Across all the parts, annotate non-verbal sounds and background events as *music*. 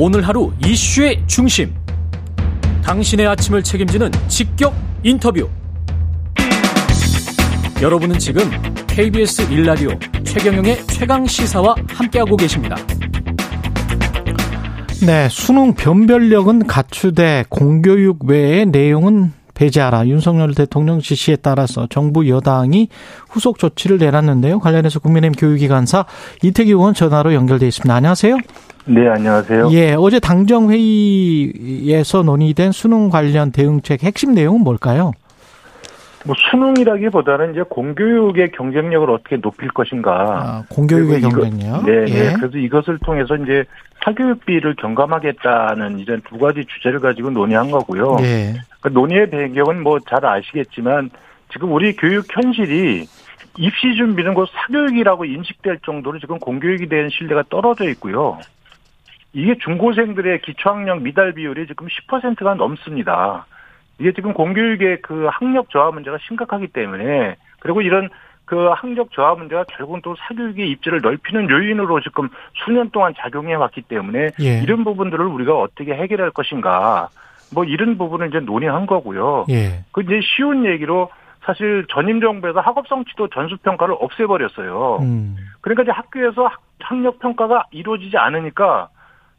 오늘 하루 이슈의 중심. 당신의 아침을 책임지는 직격 인터뷰. 여러분은 지금 KBS 일라디오 최경영의 최강 시사와 함께하고 계십니다. 네, 수능 변별력은 갖추되 공교육 외의 내용은 배제하라. 윤석열 대통령 지시에 따라서 정부 여당이 후속 조치를 내놨는데요. 관련해서 국민의힘 교육기관사 이태기 의원 전화로 연결돼 있습니다. 안녕하세요. 네, 안녕하세요. 예, 어제 당정 회의에서 논의된 수능 관련 대응책 핵심 내용은 뭘까요? 뭐 수능이라기보다는 이제 공교육의 경쟁력을 어떻게 높일 것인가. 아, 공교육의 경쟁력. 네, 네. 예. 그래서 이것을 통해서 이제 사교육비를 경감하겠다는 이런 두 가지 주제를 가지고 논의한 거고요. 예. 그 논의의 배경은 뭐 잘 아시겠지만 지금 우리 교육 현실이 입시 준비는 곧 사교육이라고 인식될 정도로 지금 공교육에 대한 신뢰가 떨어져 있고요. 이게 중고생들의 기초학력 미달 비율이 지금 10%가 넘습니다. 이게 지금 공교육의 그 학력 저하 문제가 심각하기 때문에 그리고 이런 그 학력 저하 문제가 결국은 또 사교육의 입지를 넓히는 요인으로 지금 수년 동안 작용해 왔기 때문에 예. 이런 부분들을 우리가 어떻게 해결할 것인가 뭐 이런 부분을 이제 논의한 거고요. 예. 그 이제 쉬운 얘기로 사실 전임 정부에서 학업 성취도 전수 평가를 없애버렸어요. 음. 그러니까 이제 학교에서 학력 평가가 이루어지지 않으니까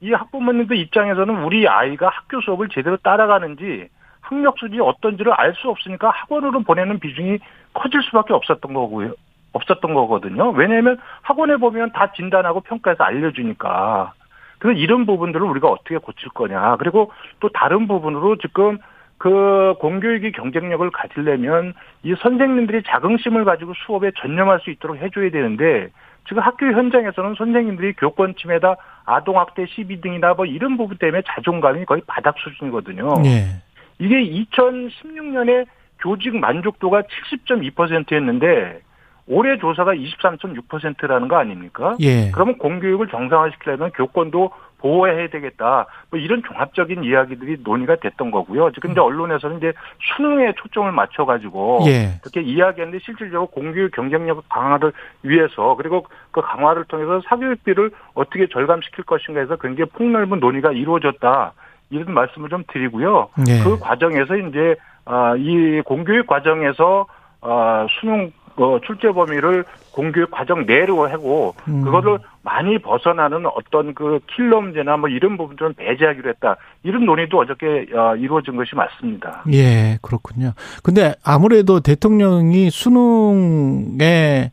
이 학부모님들 입장에서는 우리 아이가 학교 수업을 제대로 따라가는지 학력 수준이 어떤지를 알 수 없으니까 학원으로 보내는 비중이 커질 수밖에 없었던 거고요. 없었던 거거든요. 왜냐하면 학원에 보면 다 진단하고 평가해서 알려주니까. 그래서 이런 부분들을 우리가 어떻게 고칠 거냐. 그리고 또 다른 부분으로 지금 그 공교육의 경쟁력을 가지려면 이 선생님들이 자긍심을 가지고 수업에 전념할 수 있도록 해줘야 되는데 지금 학교 현장에서는 선생님들이 교권 침해다, 아동학대 시비 등이나 뭐 이런 부분 때문에 자존감이 거의 바닥 수준이거든요. 네. 이게 2016년에 교직 만족도가 70.2%였는데 올해 조사가 23.6%라는 거 아닙니까? 예. 그러면 공교육을 정상화시키려면 교권도 보호해야 되겠다. 뭐 이런 종합적인 이야기들이 논의가 됐던 거고요. 지금 이제 음. 언론에서는 이제 수능에 초점을 맞춰가지고 예. 그렇게 이야기하는데 실질적으로 공교육 경쟁력 강화를 위해서 그리고 그 강화를 통해서 사교육비를 어떻게 절감시킬 것인가 해서 굉장히 폭넓은 논의가 이루어졌다. 이런 말씀을 좀 드리고요. 예. 그 과정에서 이제 아, 이 공교육 과정에서 아, 수능 어, 출제 범위를 공교육 과정 내로 하고 음. 그거를 많이 벗어나는 어떤 그 킬러 문제나 뭐 이런 부분들은 배제하기로 했다. 이런 논의도 어저께 어, 이루어진 것이 맞습니다. 예, 그렇군요. 근데 아무래도 대통령이 수능에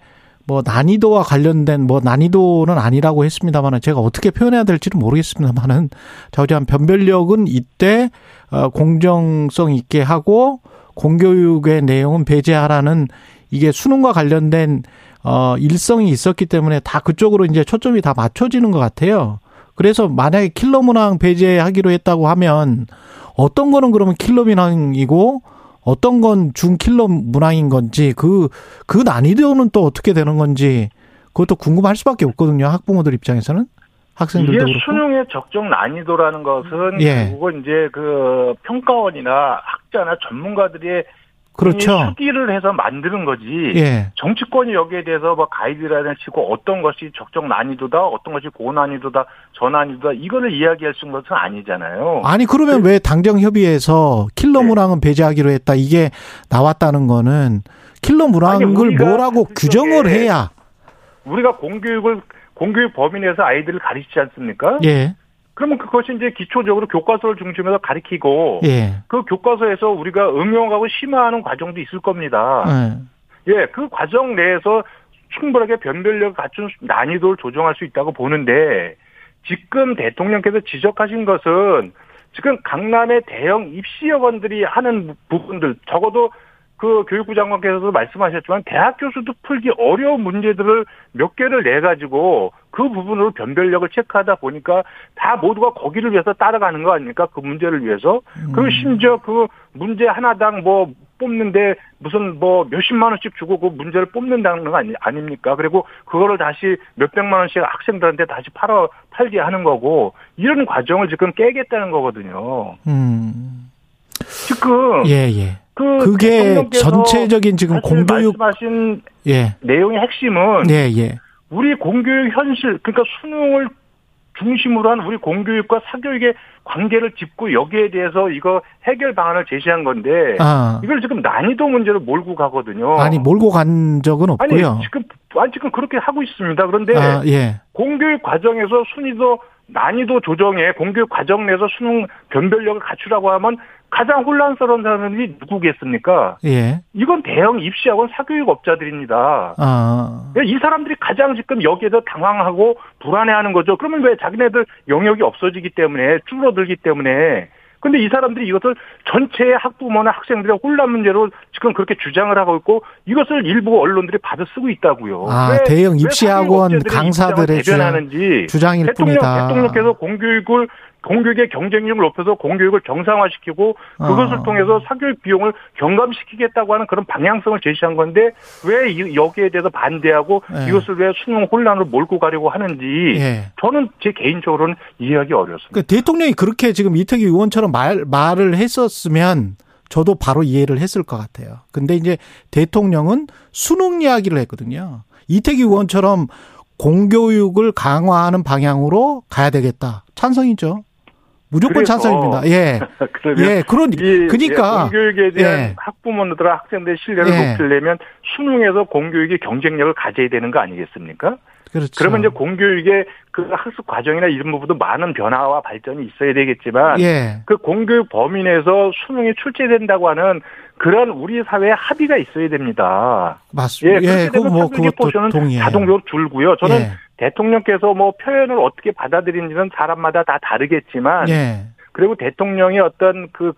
뭐 난이도와 관련된 뭐 난이도는 아니라고 했습니다만은 제가 어떻게 표현해야 될지는 모르겠습니다만은 저지한 변별력은 이때 어 공정성 있게 하고 공교육의 내용은 배제하라는 이게 수능과 관련된 어 일성이 있었기 때문에 다 그쪽으로 이제 초점이 다 맞춰지는 것 같아요. 그래서 만약에 킬러 문항 배제하기로 했다고 하면 어떤 거는 그러면 킬러 문항이고 어떤 건 중킬러 문항인 건지 그, 그 난이도는 또 어떻게 되는 건지 그것도 궁금할 수밖에 없거든요. 학부모들 입장에서는. 학생들도 이게. 수능의 적정 난이도라는 것은 예. 결국은 이제 그 평가원이나 학자나 전문가들의 그렇죠. 수기를 해서 만드는 거지. 예. 정치권이 여기에 대해서 뭐 가이드라인을 치고 어떤 것이 적정 난이도다, 어떤 것이 고난이도다, 저난이도다 이거를 이야기할 수 있는 것은 아니잖아요. 아니 그러면 그, 왜 당정 협의에서 킬러 네. 문항은 배제하기로 했다 이게 나왔다는 거는 킬러 문항을 뭐라고 규정을 해야 우리가 공교육을 공교육 범위 내에서 아이들을 가르치지 않습니까? 예. 그러면 그것이 이제 기초적으로 교과서를 중심으로 가리키고 예. 그 교과서에서 우리가 응용하고 심화하는 과정도 있을 겁니다. 예. 예, 그 과정 내에서 충분하게 변별력을 갖춘 난이도를 조정할 수 있다고 보는데 지금 대통령께서 지적하신 것은 지금 강남의 대형 입시학원들이 하는 부분들 적어도 그 교육부 장관께서도 말씀하셨지만 대학 교수도 풀기 어려운 문제들을 몇 개를 내 가지고 그 부분으로 변별력을 체크하다 보니까 다 모두가 거기를 위해서 따라가는 거 아닙니까? 그 문제를 위해서. 음. 그리고 심지어 그 문제 하나당 뭐 뽑는데 무슨 뭐 몇십만 원씩 주고 그 문제를 뽑는다는 거 아니, 아닙니까? 그리고 그거를 다시 몇백만 원씩 학생들한테 다시 팔아, 팔게 하는 거고 이런 과정을 지금 깨겠다는 거거든요. 음. 지금. 예, 예. 그 그게 전체적인 지금 공교육 말씀하신 예. 내용의 핵심은 예, 예. 우리 공교육 현실 그러니까 수능을 중심으로 한 우리 공교육과 사교육의 관계를 짚고 여기에 대해서 이거 해결 방안을 제시한 건데 아. 이걸 지금 난이도 문제로 몰고 가거든요. 아니 몰고 간 적은 없고요. 아니 지금 아니 지금 그렇게 하고 있습니다. 그런데 아, 예. 공교육 과정에서 순위도 난이도 조정에 공교육 과정 내에서 수능 변별력을 갖추라고 하면 가장 혼란스러운 사람이 누구겠습니까? 예. 이건 대형 입시학원 사교육 업자들입니다. 아. 이 사람들이 가장 지금 여기에서 당황하고 불안해하는 거죠. 그러면 왜 자기네들 영역이 없어지기 때문에 줄어들기 때문에 근데 이 사람들이 이것을 전체 학부모나 학생들의 혼란 문제로 지금 그렇게 주장을 하고 있고 이것을 일부 언론들이 받아 쓰고 있다고요. 아, 왜, 대형 입시학원 강사들의 대변하는지 주장일 대통령, 뿐이다. 대통령께서 공교육을 공교육의 경쟁력을 높여서 공교육을 정상화시키고 그것을 어. 통해서 사교육 비용을 경감시키겠다고 하는 그런 방향성을 제시한 건데 왜 여기에 대해서 반대하고 네. 이것을 왜 수능 혼란으로 몰고 가려고 하는지 네. 저는 제 개인적으로는 이해하기 어렵습니다. 그러니까 대통령이 그렇게 지금 이태기 의원처럼 말, 말을 했었으면 저도 바로 이해를 했을 것 같아요. 근데 이제 대통령은 수능 이야기를 했거든요. 이태기 의원처럼 공교육을 강화하는 방향으로 가야 되겠다. 찬성이죠. 무조건 찬성입니다. 예. *laughs* 예, 그런, 이, 그니까. 예, 공교육에 대한 예. 학부모들, 학생들의 신뢰를 예. 높이려면 수능에서 공교육의 경쟁력을 가져야 되는 거 아니겠습니까? 그렇죠. 그러면 이제 공교육의 그 학습 과정이나 이런 부분도 많은 변화와 발전이 있어야 되겠지만 예. 그 공교육 범위 내에서 수능이 출제된다고 하는 그런 우리 사회의 합의가 있어야 됩니다. 맞습니다. 예, 그렇게 되면 뭐 포션은 자동적으로 줄고요. 저는 예. 대통령께서 뭐 표현을 어떻게 받아들이는지는 사람마다 다 다르겠지만 예. 그리고 대통령이 어떤 그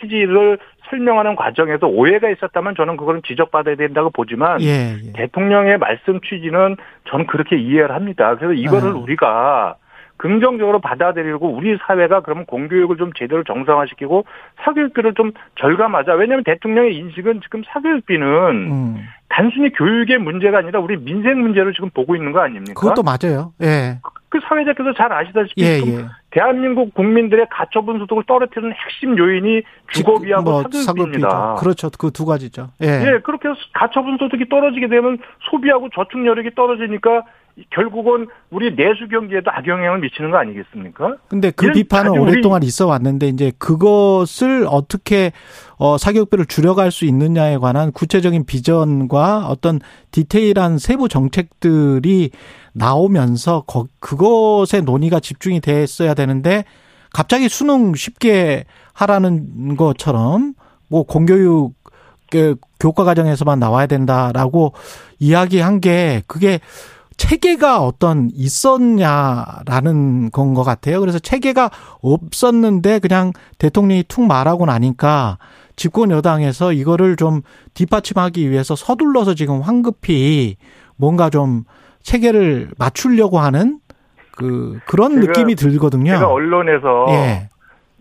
취지를 설명하는 과정에서 오해가 있었다면 저는 그거는 지적받아야 된다고 보지만 예, 예. 대통령의 말씀 취지는 저는 그렇게 이해를 합니다. 그래서 이거를 아. 우리가 긍정적으로 받아들이고 우리 사회가 그러면 공교육을 좀 제대로 정상화시키고 사교육비를 좀 절감하자. 왜냐하면 대통령의 인식은 지금 사교육비는 음. 단순히 교육의 문제가 아니라 우리 민생 문제로 지금 보고 있는 거 아닙니까? 그것도 맞아요. 예. 그 사회자께서 잘 아시다시피 예, 예. 대한민국 국민들의 가처분 소득을 떨어뜨리는 핵심 요인이 주거비하고 뭐, 사교육비입니다. 그렇죠. 그 두 가지죠. 예. 예, 그렇게 해서 가처분 소득이 떨어지게 되면 소비하고 저축 여력이 떨어지니까 결국은 우리 내수 경제에도 악영향을 미치는 거 아니겠습니까? 근데 그 비판은 오랫동안 있어 왔는데 이제 그것을 어떻게 어 사교육비를 줄여갈 수 있느냐에 관한 구체적인 비전과 어떤 디테일한 세부 정책들이 나오면서 거, 그것에 논의가 집중이 됐어야 되는데 갑자기 수능 쉽게 하라는 것처럼 뭐 공교육 교과 과정에서만 나와야 된다라고 이야기한 게 그게 체계가 어떤 있었냐라는 건 것 같아요. 그래서 체계가 없었는데 그냥 대통령이 툭 말하고 나니까 집권 여당에서 이거를 좀 뒷받침하기 위해서 서둘러서 지금 황급히 뭔가 좀 체계를 맞추려고 하는 그 그런 제가, 느낌이 들거든요. 제가 언론에서 예.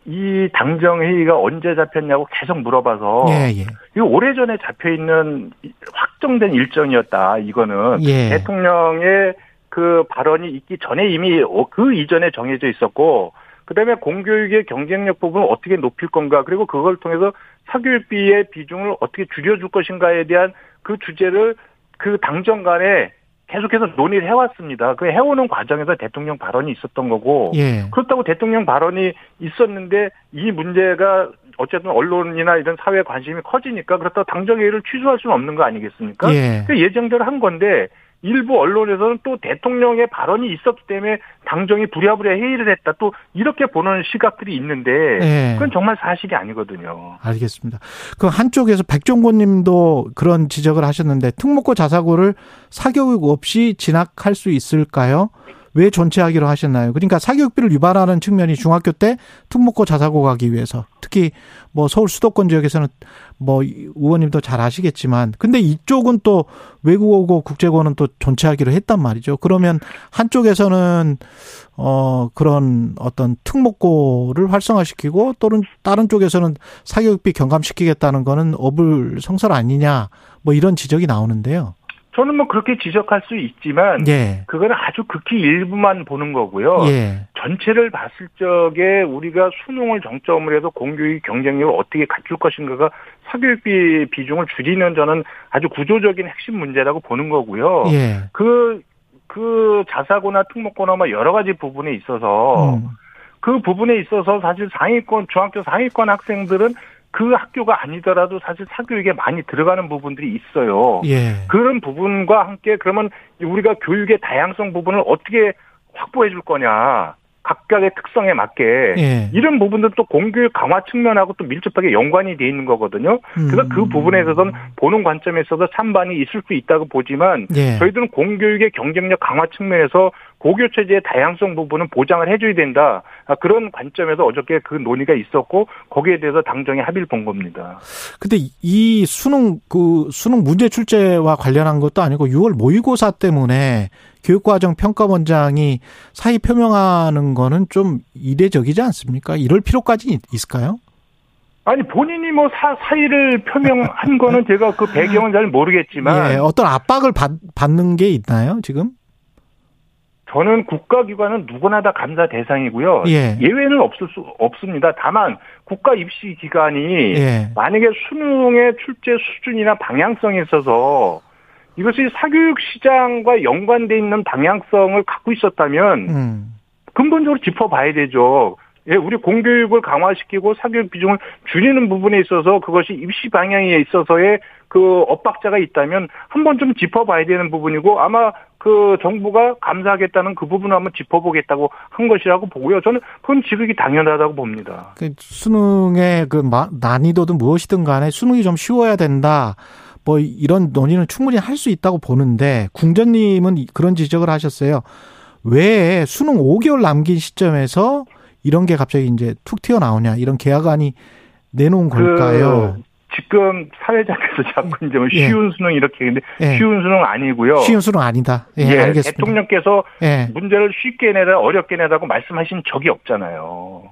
이 당정 회의가 언제 잡혔냐고 계속 물어봐서 예, 예. 이거 오래전에 잡혀 있는 확정된 일정이었다. 이거는 예. 대통령의 그 발언이 있기 전에 이미 그 이전에 정해져 있었고 그다음에 공교육의 경쟁력 부분을 어떻게 높일 건가 그리고 그걸 통해서 사교육비의 비중을 어떻게 줄여줄 것인가에 대한 그 주제를 그 당정 간에 계속해서 논의를 해왔습니다. 그 해오는 과정에서 대통령 발언이 있었던 거고 예. 그렇다고 대통령 발언이 있었는데 이 문제가 어쨌든 언론이나 이런 사회 관심이 커지니까 그렇다고 당정회의를 취소할 수는 없는 거 아니겠습니까? 예. 그 예정대로 한 건데 일부 언론에서는 또 대통령의 발언이 있었기 때문에 당정이 부랴부랴 회의를 했다. 또 이렇게 보는 시각들이 있는데 네. 그건 정말 사실이 아니거든요. 알겠습니다. 그 한쪽에서 백종권 님도 그런 지적을 하셨는데 특목고 자사고를 사교육 없이 진학할 수 있을까요? 왜 존치하기로 하셨나요? 그러니까 사교육비를 유발하는 측면이 중학교 때 특목고 자사고 가기 위해서 특히 뭐 서울 수도권 지역에서는 뭐 의원님도 잘 아시겠지만 근데 이쪽은 또 외국어고 국제고는 또 존치하기로 했단 말이죠. 그러면 한쪽에서는 어 그런 어떤 특목고를 활성화시키고 또는 다른 쪽에서는 사교육비 경감시키겠다는 거는 어불성설 아니냐 뭐 이런 지적이 나오는데요. 저는 뭐 그렇게 지적할 수 있지만 예. 그거는 아주 극히 일부만 보는 거고요. 예. 전체를 봤을 적에 우리가 수능을 정점으로 해서 공교육 경쟁력을 어떻게 갖출 것인가가 사교육비 비중을 줄이는 저는 아주 구조적인 핵심 문제라고 보는 거고요. 예. 그 그 자사고나 특목고나 뭐 여러 가지 부분에 있어서 음. 그 부분에 있어서 사실 상위권 중학교 상위권 학생들은 그 학교가 아니더라도 사실 사교육에 많이 들어가는 부분들이 있어요. 예. 그런 부분과 함께 그러면 우리가 교육의 다양성 부분을 어떻게 확보해 줄 거냐. 각각의 특성에 맞게 예. 이런 부분들 또 공교육 강화 측면하고 또 밀접하게 연관이 돼 있는 거거든요. 그래서 그 음. 그 부분에 있어서는 보는 관점에 있어서 찬반이 있을 수 있다고 보지만 예. 저희들은 공교육의 경쟁력 강화 측면에서 고교 체제의 다양성 부분은 보장을 해줘야 된다. 아, 그런 관점에서 어저께 그 논의가 있었고 거기에 대해서 당정이 합의를 본 겁니다. 근데 이 수능 그 수능 문제 출제와 관련한 것도 아니고 6월 모의고사 때문에 교육과정 평가원장이 사의 표명하는 거는 좀 이례적이지 않습니까? 이럴 필요까지 있을까요? 아니 본인이 뭐 사, 사의를 표명한 거는 제가 그 배경은 잘 모르겠지만 예, 어떤 압박을 받, 받는 게 있나요 지금? 저는 국가기관은 누구나 다 감사 대상이고요. 예. 예외는 없을 수 없습니다. 다만 국가 입시 기관이 예. 만약에 수능의 출제 수준이나 방향성에 있어서 이것이 사교육 시장과 연관돼 있는 방향성을 갖고 있었다면 음. 근본적으로 짚어봐야 되죠. 예, 우리 공교육을 강화시키고 사교육 비중을 줄이는 부분에 있어서 그것이 입시 방향에 있어서의 그 엇박자가 있다면 한 번 좀 짚어봐야 되는 부분이고 아마 그 정부가 감사하겠다는 그 부분을 한번 짚어보겠다고 한 것이라고 보고요. 저는 그건 지극히 당연하다고 봅니다. 그 수능의 그 난이도든 무엇이든 간에 수능이 좀 쉬워야 된다. 뭐 이런 논의는 충분히 할 수 있다고 보는데 궁전님은 그런 지적을 하셨어요. 왜 수능 5개월 남긴 시점에서 이런 게 갑자기 이제 툭 튀어나오냐 이런 계약안이 내놓은 그 걸까요? 그 지금 사회자께서 자꾸 이제 뭐 예. 쉬운 수능 이렇게 했는데 예. 쉬운 수능 아니고요. 쉬운 수능 아니다. 예, 예 알겠습니다. 대통령께서 예. 문제를 쉽게 내라 어렵게 내라고 말씀하신 적이 없잖아요.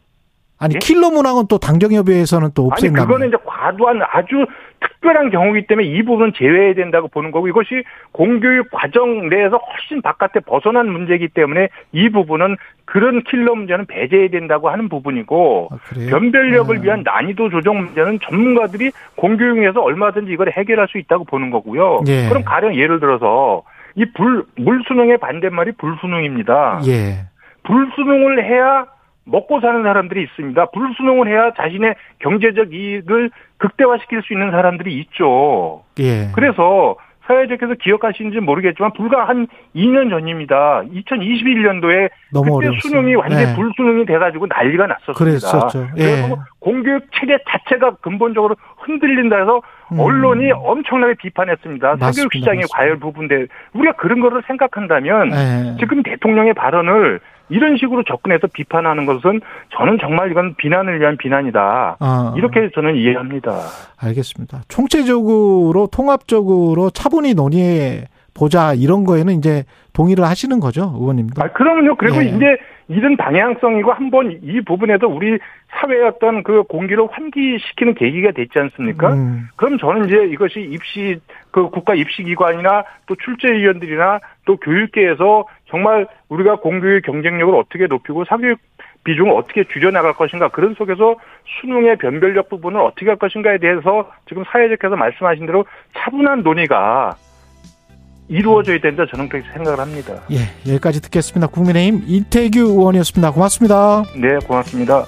아니 예? 킬러 문항은 또 당정협의회에서는 또 없앤다. 아니 그거는 이제 과도한 아주 특별한 경우이기 때문에 이 부분은 제외해야 된다고 보는 거고 이것이 공교육 과정 내에서 훨씬 바깥에 벗어난 문제이기 때문에 이 부분은 그런 킬러 문제는 배제해야 된다고 하는 부분이고 아, 변별력을 아. 위한 난이도 조정 문제는 전문가들이 공교육에서 얼마든지 이걸 해결할 수 있다고 보는 거고요. 예. 그럼 가령 예를 들어서 이 불 물수능의 반대말이 불수능입니다. 예. 불수능을 해야 먹고 사는 사람들이 있습니다. 불수능을 해야 자신의 경제적 이익을 극대화시킬 수 있는 사람들이 있죠. 예. 그래서 사회적에서 기억하시는지 모르겠지만 불과 한 2년 전입니다. 2021년도에 그때 어려웠어요. 수능이 완전 히 예. 불수능이 돼가지고 난리가 났었습니다. 그랬었죠. 예. 그래서 공교육 체계 자체가 근본적으로 흔들린다 해서 음. 언론이 엄청나게 비판했습니다. 사교육 시장의 과열 부분들 우리가 그런 거를 생각한다면 예. 지금 대통령의 발언을 이런 식으로 접근해서 비판하는 것은 저는 정말 이건 비난을 위한 비난이다. 아. 이렇게 저는 이해합니다. 알겠습니다. 총체적으로 통합적으로 차분히 논의해 보자 이런 거에는 이제 동의를 하시는 거죠, 의원님도. 아, 그러면요. 그리고 네. 이제 이런 방향성이고 한번 이 부분에서 우리 사회의 어떤 그 공기를 환기시키는 계기가 됐지 않습니까? 음. 그럼 저는 이제 이것이 입시 그 국가 입시기관이나 또 출제위원들이나 또 교육계에서 정말 우리가 공교육 경쟁력을 어떻게 높이고 사교육 비중을 어떻게 줄여나갈 것인가 그런 속에서 수능의 변별력 부분을 어떻게 할 것인가에 대해서 지금 사회적께서 말씀하신 대로 차분한 논의가 이루어져야 된다 저는 그렇게 생각을 합니다. 예, 여기까지 듣겠습니다. 국민의힘 이태규 의원이었습니다. 고맙습니다. 네, 고맙습니다.